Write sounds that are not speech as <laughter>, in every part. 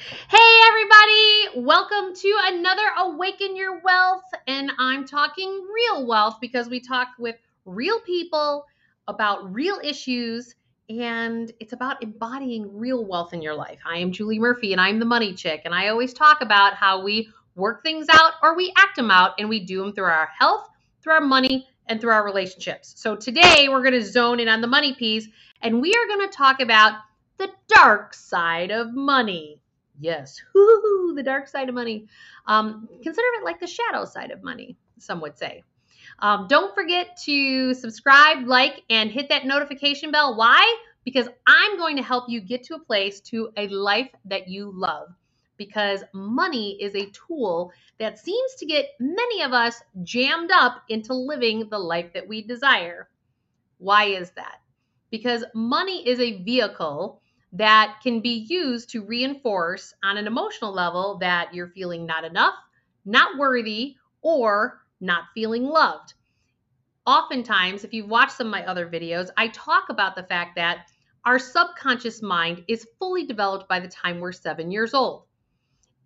Hey, everybody, welcome to another Awaken Your Wealth. And I'm talking real wealth because we talk with real people about real issues and it's about embodying real wealth in your life. I am Julie Murphy and I'm the money chick. And I always talk about how we work things out or we act them out and we do them through our health, through our money, and through our relationships. So today we're going to zone in on the money piece and we are going to talk about the dark side of money. Yes, <laughs> Woo-hoo, the dark side of money. Um, consider it like the shadow side of money, some would say. Um, don't forget to subscribe, like, and hit that notification bell. Why? Because I'm going to help you get to a place to a life that you love. Because money is a tool that seems to get many of us jammed up into living the life that we desire. Why is that? Because money is a vehicle that can be used to reinforce on an emotional level that you're feeling not enough, not worthy, or not feeling loved. Oftentimes, if you've watched some of my other videos, I talk about the fact that our subconscious mind is fully developed by the time we're seven years old.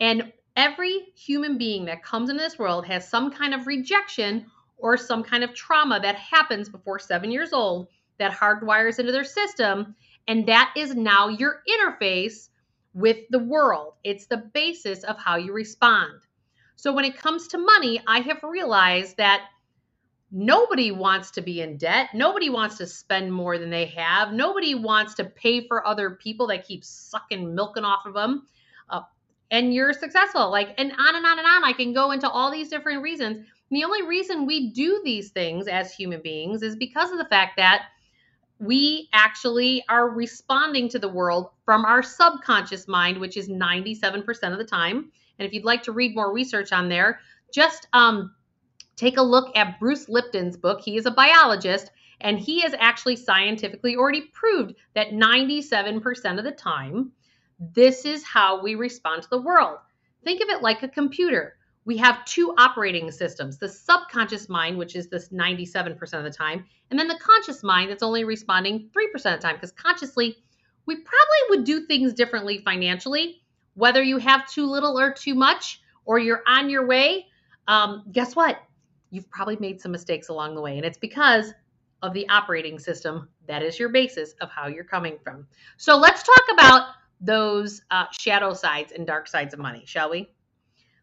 And every human being that comes into this world has some kind of rejection or some kind of trauma that happens before seven years old that hardwires into their system and that is now your interface with the world. It's the basis of how you respond. So when it comes to money, I have realized that nobody wants to be in debt. Nobody wants to spend more than they have. Nobody wants to pay for other people that keep sucking, milking off of them. Uh, and you're successful. Like, and on and on and on. I can go into all these different reasons. And the only reason we do these things as human beings is because of the fact that we actually are responding to the world from our subconscious mind, which is 97% of the time. And if you'd like to read more research on there, just um, take a look at Bruce Lipton's book. He is a biologist, and he has actually scientifically already proved that 97% of the time, this is how we respond to the world. Think of it like a computer we have two operating systems the subconscious mind, which is this 97% of the time, and then the conscious mind that's only responding 3% of the time. Because consciously, we probably would do things differently financially, whether you have too little or too much, or you're on your way. Um, guess what? You've probably made some mistakes along the way, and it's because of the operating system that is your basis of how you're coming from. So let's talk about those uh, shadow sides and dark sides of money, shall we?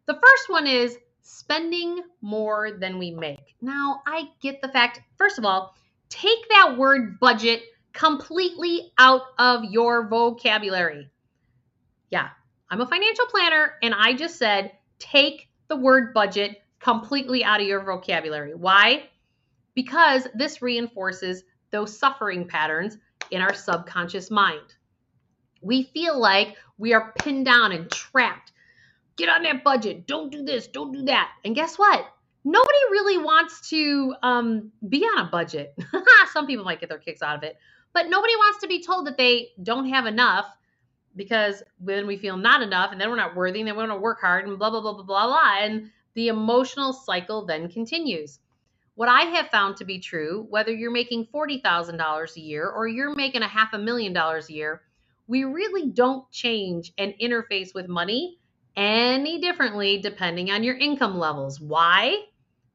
The first one is spending more than we make. Now, I get the fact, first of all, take that word budget completely out of your vocabulary. Yeah, I'm a financial planner and I just said take the word budget completely out of your vocabulary. Why? Because this reinforces those suffering patterns in our subconscious mind. We feel like we are pinned down and trapped get on that budget. Don't do this. Don't do that. And guess what? Nobody really wants to um, be on a budget. <laughs> Some people might get their kicks out of it, but nobody wants to be told that they don't have enough because when we feel not enough and then we're not worthy and then we want to work hard and blah, blah, blah, blah, blah, blah. And the emotional cycle then continues. What I have found to be true, whether you're making $40,000 a year or you're making a half a million dollars a year, we really don't change and interface with money any differently depending on your income levels. Why?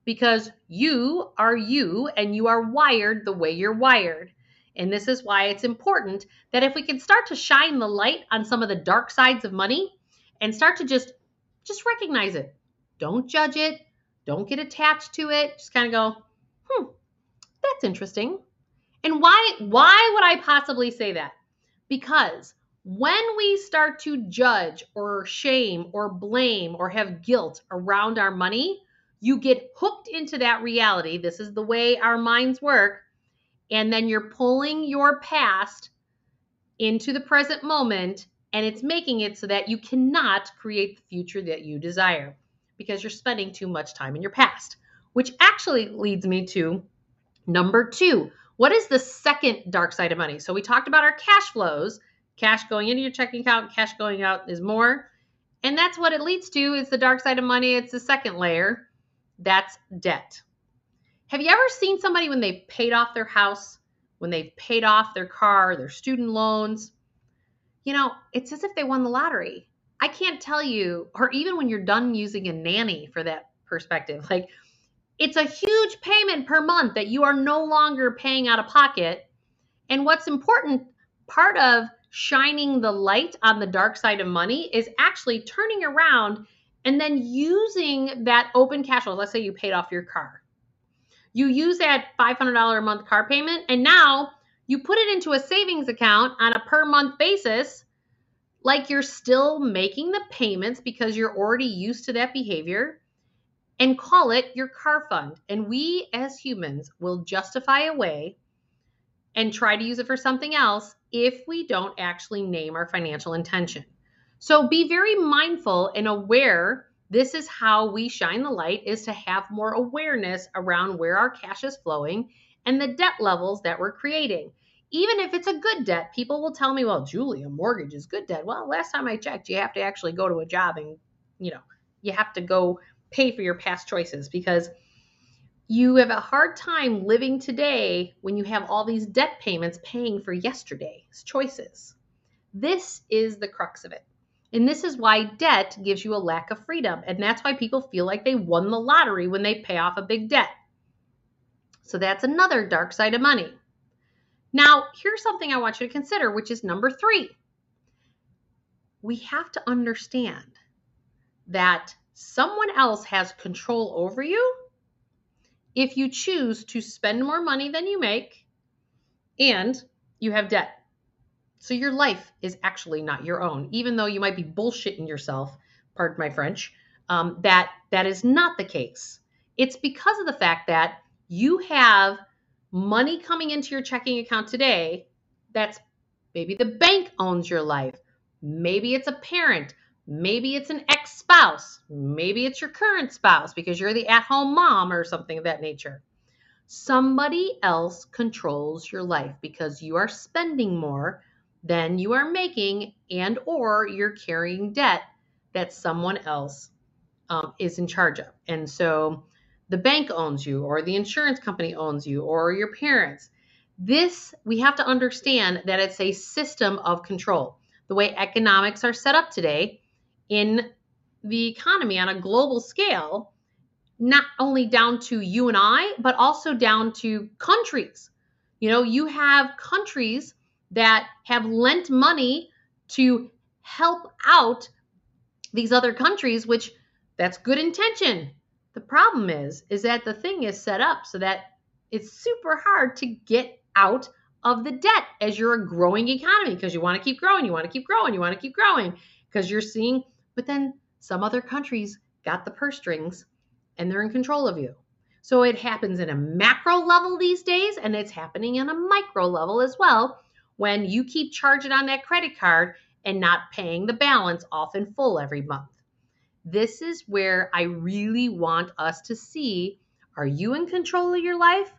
Because you are you and you are wired the way you're wired. And this is why it's important that if we can start to shine the light on some of the dark sides of money and start to just just recognize it. Don't judge it. Don't get attached to it. Just kind of go, "Hmm, that's interesting." And why why would I possibly say that? Because when we start to judge or shame or blame or have guilt around our money, you get hooked into that reality. This is the way our minds work. And then you're pulling your past into the present moment and it's making it so that you cannot create the future that you desire because you're spending too much time in your past. Which actually leads me to number two. What is the second dark side of money? So we talked about our cash flows Cash going into your checking account, cash going out is more. And that's what it leads to. It's the dark side of money. It's the second layer. That's debt. Have you ever seen somebody when they've paid off their house, when they've paid off their car, their student loans? You know, it's as if they won the lottery. I can't tell you, or even when you're done using a nanny for that perspective, <laughs> like it's a huge payment per month that you are no longer paying out of pocket. And what's important, part of shining the light on the dark side of money is actually turning around and then using that open cash flow. Let's say you paid off your car. You use that $500 a month car payment, and now you put it into a savings account on a per month basis, like you're still making the payments because you're already used to that behavior and call it your car fund. And we as humans will justify away and try to use it for something else if we don't actually name our financial intention. So be very mindful and aware. This is how we shine the light is to have more awareness around where our cash is flowing and the debt levels that we're creating. Even if it's a good debt, people will tell me, "Well, Julie, a mortgage is good debt." Well, last time I checked, you have to actually go to a job and, you know, you have to go pay for your past choices because you have a hard time living today when you have all these debt payments paying for yesterday's choices. This is the crux of it. And this is why debt gives you a lack of freedom. And that's why people feel like they won the lottery when they pay off a big debt. So that's another dark side of money. Now, here's something I want you to consider, which is number three. We have to understand that someone else has control over you if you choose to spend more money than you make and you have debt. So your life is actually not your own, even though you might be bullshitting yourself, pardon my French, um, that that is not the case. It's because of the fact that you have money coming into your checking account today that's maybe the bank owns your life. Maybe it's a parent. Maybe it's an ex spouse. Maybe it's your current spouse because you're the at home mom or something of that nature. Somebody else controls your life because you are spending more than you are making and or you're carrying debt that someone else um, is in charge of. And so the bank owns you or the insurance company owns you or your parents. This, we have to understand that it's a system of control. The way economics are set up today, in the economy on a global scale, not only down to you and I, but also down to countries. You know, you have countries that have lent money to help out these other countries, which that's good intention. The problem is, is that the thing is set up so that it's super hard to get out of the debt as you're a growing economy because you want to keep growing, you want to keep growing, you want to keep growing because you're seeing but then some other countries got the purse strings and they're in control of you. So it happens in a macro level these days, and it's happening in a micro level as well when you keep charging on that credit card and not paying the balance off in full every month. This is where I really want us to see are you in control of your life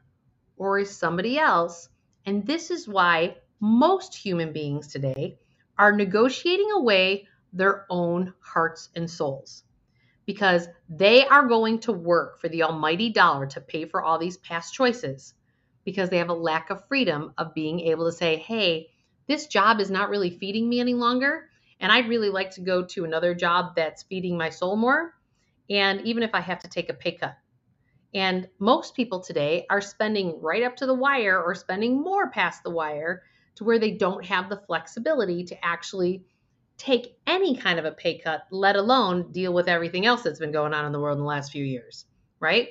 or is somebody else? And this is why most human beings today are negotiating away their own hearts and souls because they are going to work for the almighty dollar to pay for all these past choices because they have a lack of freedom of being able to say, hey, this job is not really feeding me any longer. And I'd really like to go to another job that's feeding my soul more. And even if I have to take a pay cut. And most people today are spending right up to the wire or spending more past the wire to where they don't have the flexibility to actually take any kind of a pay cut, let alone deal with everything else that's been going on in the world in the last few years, right?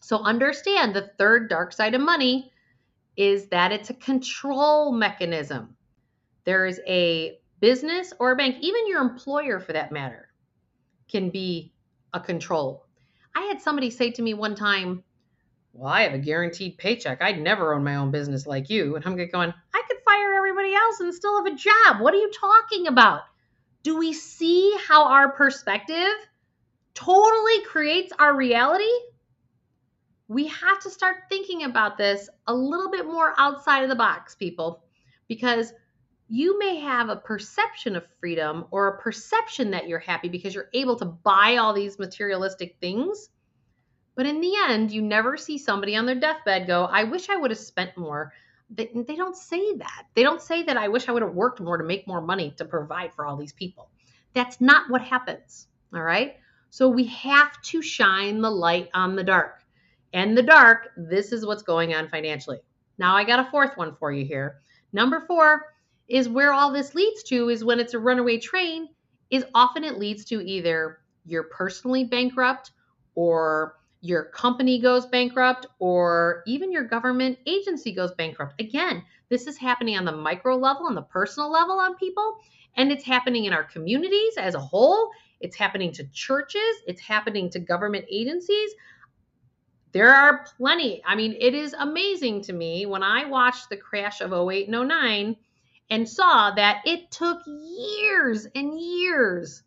So understand the third dark side of money is that it's a control mechanism. There is a business or a bank, even your employer for that matter, can be a control. I had somebody say to me one time, Well, I have a guaranteed paycheck. I'd never own my own business like you. And I'm going, I could fire everybody else and still have a job. What are you talking about? Do we see how our perspective totally creates our reality? We have to start thinking about this a little bit more outside of the box, people, because you may have a perception of freedom or a perception that you're happy because you're able to buy all these materialistic things. But in the end, you never see somebody on their deathbed go, I wish I would have spent more they, they don't say that. They don't say that I wish I would have worked more to make more money to provide for all these people. That's not what happens. All right. So we have to shine the light on the dark. And the dark, this is what's going on financially. Now I got a fourth one for you here. Number four is where all this leads to is when it's a runaway train, is often it leads to either you're personally bankrupt or your company goes bankrupt or even your government agency goes bankrupt. Again, this is happening on the micro level, on the personal level on people, and it's happening in our communities as a whole. It's happening to churches, it's happening to government agencies. There are plenty. I mean, it is amazing to me when I watched the crash of 08 and 09 and saw that it took years and years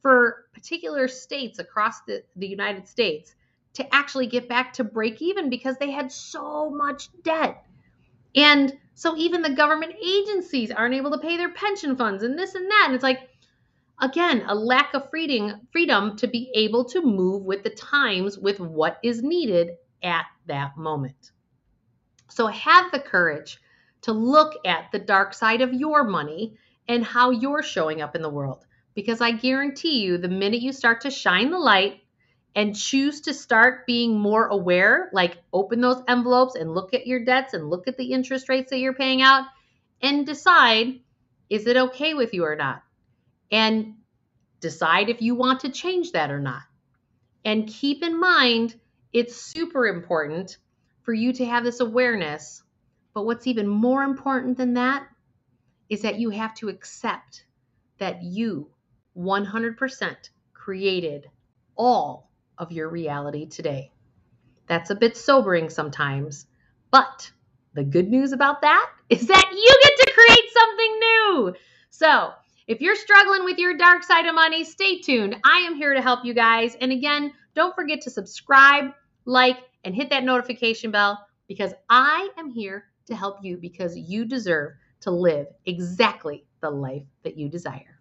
for particular states across the, the United States to actually get back to break even because they had so much debt. And so even the government agencies aren't able to pay their pension funds and this and that. And it's like, again, a lack of freedom, freedom to be able to move with the times with what is needed at that moment. So have the courage to look at the dark side of your money and how you're showing up in the world. Because I guarantee you, the minute you start to shine the light and choose to start being more aware, like open those envelopes and look at your debts and look at the interest rates that you're paying out and decide is it okay with you or not? And decide if you want to change that or not. And keep in mind, it's super important for you to have this awareness. But what's even more important than that is that you have to accept that you 100% created all of your reality today. That's a bit sobering sometimes, but the good news about that is that you get to create something new. So, if you're struggling with your dark side of money, stay tuned. I am here to help you guys. And again, don't forget to subscribe, like, and hit that notification bell because I am here to help you because you deserve to live exactly the life that you desire.